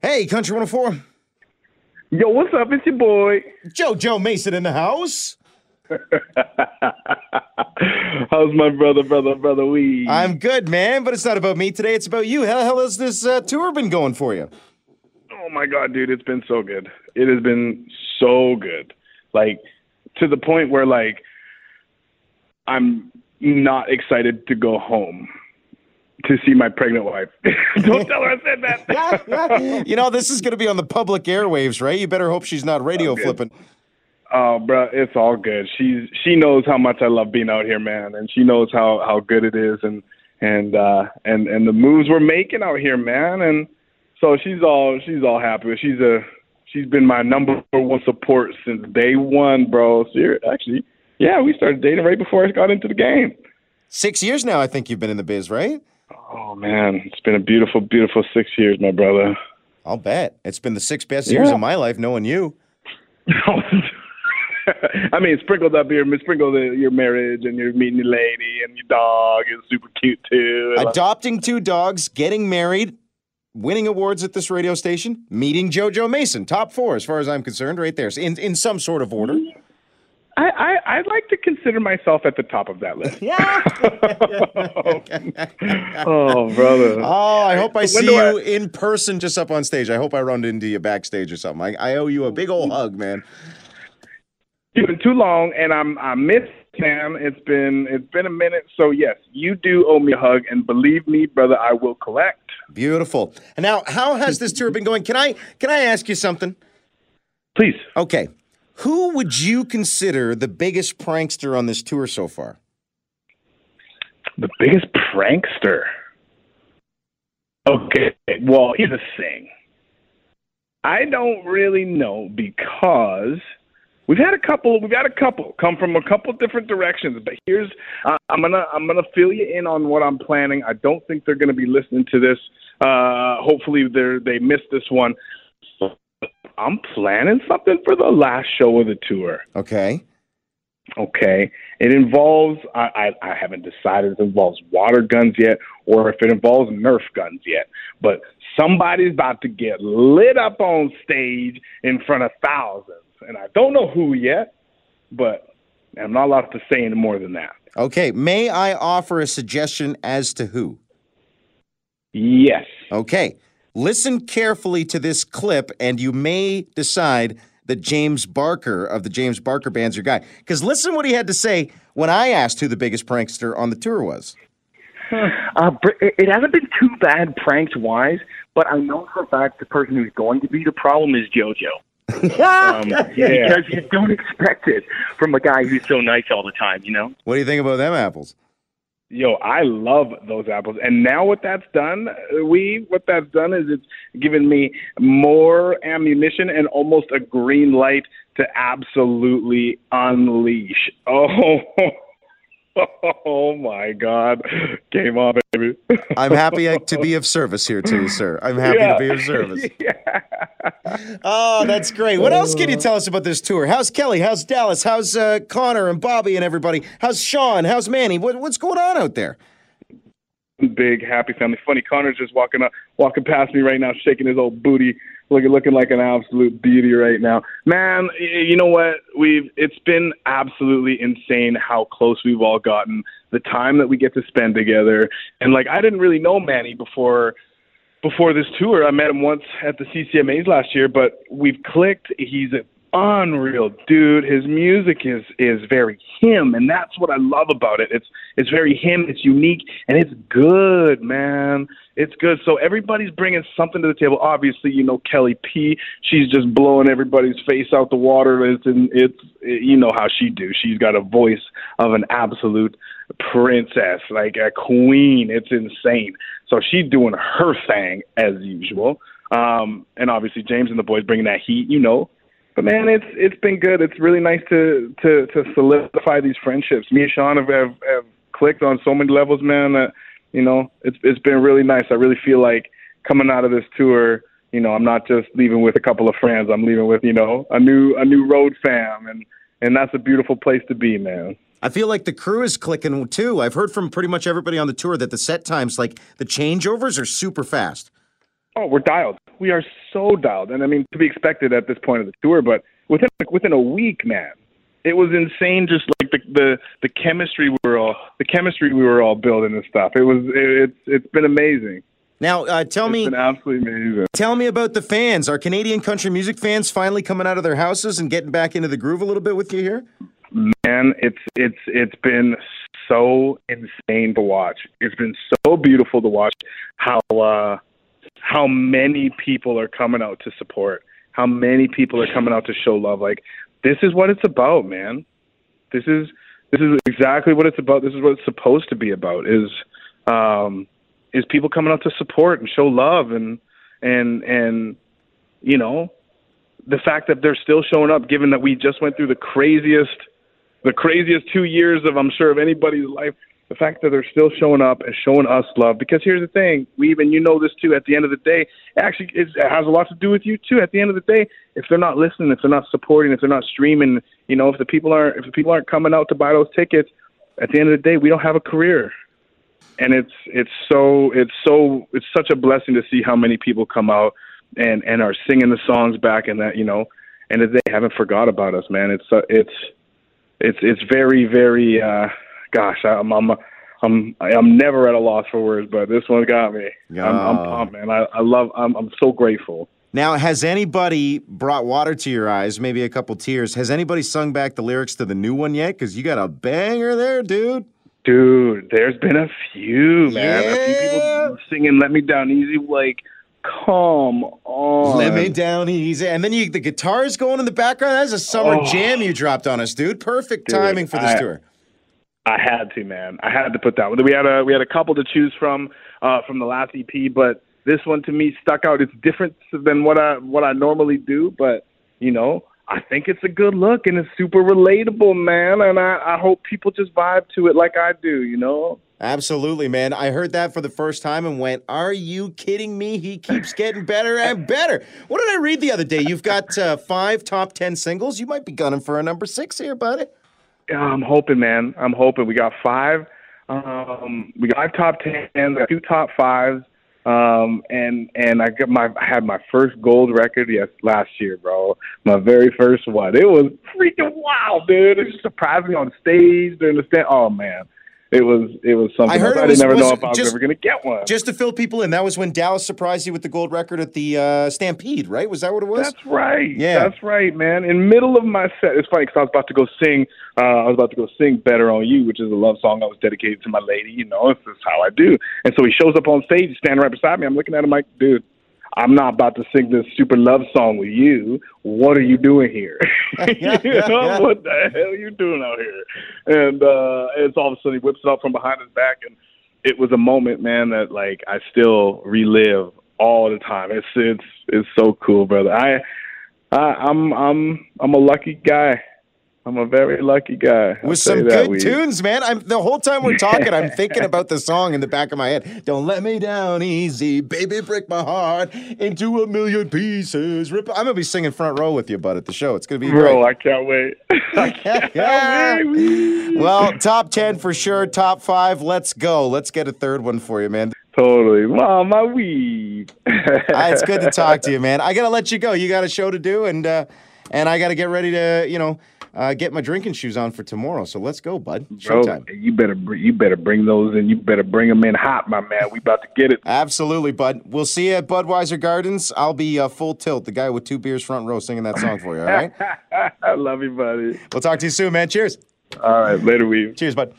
Hey, Country 104. Yo, what's up? It's your boy. JoJo Mason in the house. How's my brother, brother, brother? We. I'm good, man, but it's not about me today. It's about you. How the hell has this uh, tour been going for you? Oh my god, dude, it's been so good. It has been so good. Like to the point where like I'm not excited to go home to see my pregnant wife. Don't tell her I said that. you know, this is going to be on the public airwaves, right? You better hope she's not radio Okay. flipping. Oh, bro, it's all good. She's she knows how much I love being out here, man, and she knows how how good it is, and and uh and and the moves we're making out here, man, and so she's all she's all happy. She's a she's been my number one support since day one, bro. Ser- actually, yeah, we started dating right before I got into the game. Six years now, I think you've been in the biz, right? Oh man, it's been a beautiful, beautiful six years, my brother. I'll bet. It's been the six best years Yeah. of my life knowing you. I mean, sprinkled up your sprinkled your marriage and you're meeting your lady and your dog is super cute too. Adopting two dogs, getting married, winning awards at this radio station, meeting JoJo Mason. Top four, as far as I'm concerned, right there. In, in some sort of order. Mm-hmm. I, I I'd like to consider myself at the top of that list. Yeah. oh, brother. Oh, I hope I When see do I- you in person just up on stage. I hope I run into you backstage or something. I, I owe you a big old hug, man. It's been too long, and I'm I miss man. It's been it's been a minute. So yes, you do owe me a hug, and believe me, brother, I will collect. Beautiful. And now, how has this tour been going? Can I can I ask you something? Please. Okay. Who would you consider the biggest prankster on this tour so far? The biggest prankster. Okay, well, here's the thing. I don't really know because we've had a couple. We've had a couple come from a couple different directions. But here's uh, I'm gonna I'm gonna fill you in on what I'm planning. I don't think they're gonna be listening to this. Uh, hopefully they they missed this one. I'm planning something for the last show of the tour. Okay. Okay. It involves, I, I, I haven't decided if it involves water guns yet or if it involves Nerf guns yet, but somebody's about to get lit up on stage in front of thousands. And I don't know who yet, but I'm not allowed to say any more than that. Okay. May I offer a suggestion as to who? Yes. Okay. Listen carefully to this clip, and you may decide that James Barker of the James Barker Band's your guy. Because listen what he had to say when I asked who the biggest prankster on the tour was. Uh, it hasn't been too bad pranks wise, but I know for a fact the person who's going to be the problem is JoJo. Um, Yeah. Because you don't expect it from a guy who's so nice all the time, you know? What do you think about them apples? Yo, I love those apples. And now what that's done, we what that's done is it's given me more ammunition and almost a green light to absolutely unleash. Oh, oh my God! Game on, baby. I'm happy to be of service here to you, sir. I'm happy to be of service. yeah. Oh, that's great. What else can you tell us about this tour? How's Kelly? How's Dallas? How's uh, Connor and Bobby and everybody? How's Sean? How's Manny? What, what's going on out there? Big happy family. Funny, Connor's just walking up, walking past me right now, shaking his old booty, looking looking like an absolute beauty right now. Man, you know what? We've it's been absolutely insane how close we've all gotten. The time that we get to spend together, and like I didn't really know Manny before before this tour. I met him once at the CCMAs last year, but we've clicked. He's an unreal dude. His music is is very him, and that's what I love about it. It's it's very him. It's unique, and it's good, man. It's good. So everybody's bringing something to the table. Obviously, you know Kelly P. She's just blowing everybody's face out the water. It's and it's you know how she do. She's got a voice of an absolute princess, like a queen. It's insane. So she's doing her thing as usual. Um, and obviously James and the boys bringing that heat, you know. But man, it's it's been good. It's really nice to to to solidify these friendships. Me and Sean have have, have clicked on so many levels, man. That you know, it's it's been really nice. I really feel like coming out of this tour, you know, I'm not just leaving with a couple of friends. I'm leaving with you know a new a new road fam, and and that's a beautiful place to be, man. I feel like the crew is clicking too. I've heard from pretty much everybody on the tour that the set times, like the changeovers, are super fast. Oh, we're dialed. We are so dialed, and I mean to be expected at this point of the tour. But within within a week, man, it was insane. Just like the the the chemistry we were all the chemistry we were all building and stuff. It was it, it's it's been amazing. Now, uh, tell It's me, been absolutely amazing. tell me about the fans. Are Canadian country music fans finally coming out of their houses and getting back into the groove a little bit with you here? man it's it's it's been so insane to watch it's been so beautiful to watch how uh how many people are coming out to support how many people are coming out to show love like this is what it's about man this is this is exactly what it's about this is what it's supposed to be about is um is people coming out to support and show love and and and you know the fact that they're still showing up given that we just went through the craziest the craziest two years of I'm sure of anybody's life. The fact that they're still showing up and showing us love. Because here's the thing, we even you know this too. At the end of the day, actually it has a lot to do with you too. At the end of the day, if they're not listening, if they're not supporting, if they're not streaming, you know, if the people aren't if the people aren't coming out to buy those tickets, at the end of the day, we don't have a career. And it's it's so it's so it's such a blessing to see how many people come out and and are singing the songs back and that you know and that they haven't forgot about us, man. It's uh, it's it's it's very very uh gosh I'm I'm I'm I'm never at a loss for words, but this one got me. I'm, I'm Oh. pumped, man. I, I love. I'm I'm so grateful. Now, has anybody brought water to your eyes, maybe a couple tears? Has anybody sung back the lyrics to the new one yet? Because you got a banger there, dude. Dude, there's been a few, man. A few people singing "Let Me Down Easy." Like, come on. Let me down easy. And then you, the guitar's going in the background. That's a summer Oh. jam you dropped on us, dude. Perfect Dude, timing for this I- tour. I had to, man. I had to put that one. We had a we had a couple to choose from uh, from the last EP, but this one to me stuck out. It's different than what I what I normally do, but you know, I think it's a good look and it's super relatable, man. And I, I hope people just vibe to it like I do. You know. Absolutely, man. I heard that for the first time and went, Are you kidding me? He keeps getting better and better. What did I read the other day? You've got uh, five top 10 singles. You might be gunning for a number six here, buddy. I'm hoping, man. I'm hoping. We got five. Um, we got five top tens, two top fives, um, and and I got my I had my first gold record yes last year, bro. My very first one. It was freaking wild, dude. It surprised me on stage during the stand. Oh man, it was it was something. I heard else. it was- I didn't never was know if I was just- ever gonna get one. Just to fill people in, that was when Dallas surprised you with the gold record at the uh, Stampede, right? Was that what it was? That's right. Yeah. That's right, man. In middle of my set, it's funny because I was about to go sing. Uh, I was about to go sing "Better on You," which is a love song I was dedicated to my lady. You know, this is how I do. And so he shows up on stage, he's standing right beside me. I'm looking at him like, dude. I'm not about to sing this super love song with you. What are you doing here? you know, what the hell are you doing out here? And uh it's all of a sudden he whips it up from behind his back and it was a moment, man, that like I still relive all the time. It's it's it's so cool, brother. I, I I'm I'm I'm a lucky guy. I'm a very lucky guy. I'll with some good tunes, man. I'm the whole time we're talking, I'm thinking about the song in the back of my head. Don't let me down easy, baby, break my heart into a million pieces. Rip. I'm gonna be singing front row with you, bud, at the show. It's gonna be Bro, great. I can't wait. I can't wait. Well, top ten for sure. Top five. Let's go. Let's get a third one for you, man. Totally. My weed. Ah, it's good to talk to you, man. I gotta let you go. You got a show to do, and uh, and I gotta get ready to, you know, uh, get my drinking shoes on for tomorrow. So let's go, bud. Bro, Showtime. you better br- you better bring those in. You better bring them in hot, my man. We about to get it. Absolutely, bud. We'll see you at Budweiser Gardens. I'll be uh, full tilt, the guy with two beers front row singing that song for you, all right? I love you, buddy. we'll talk to you soon, man. Cheers. All right, later, we. Cheers, bud.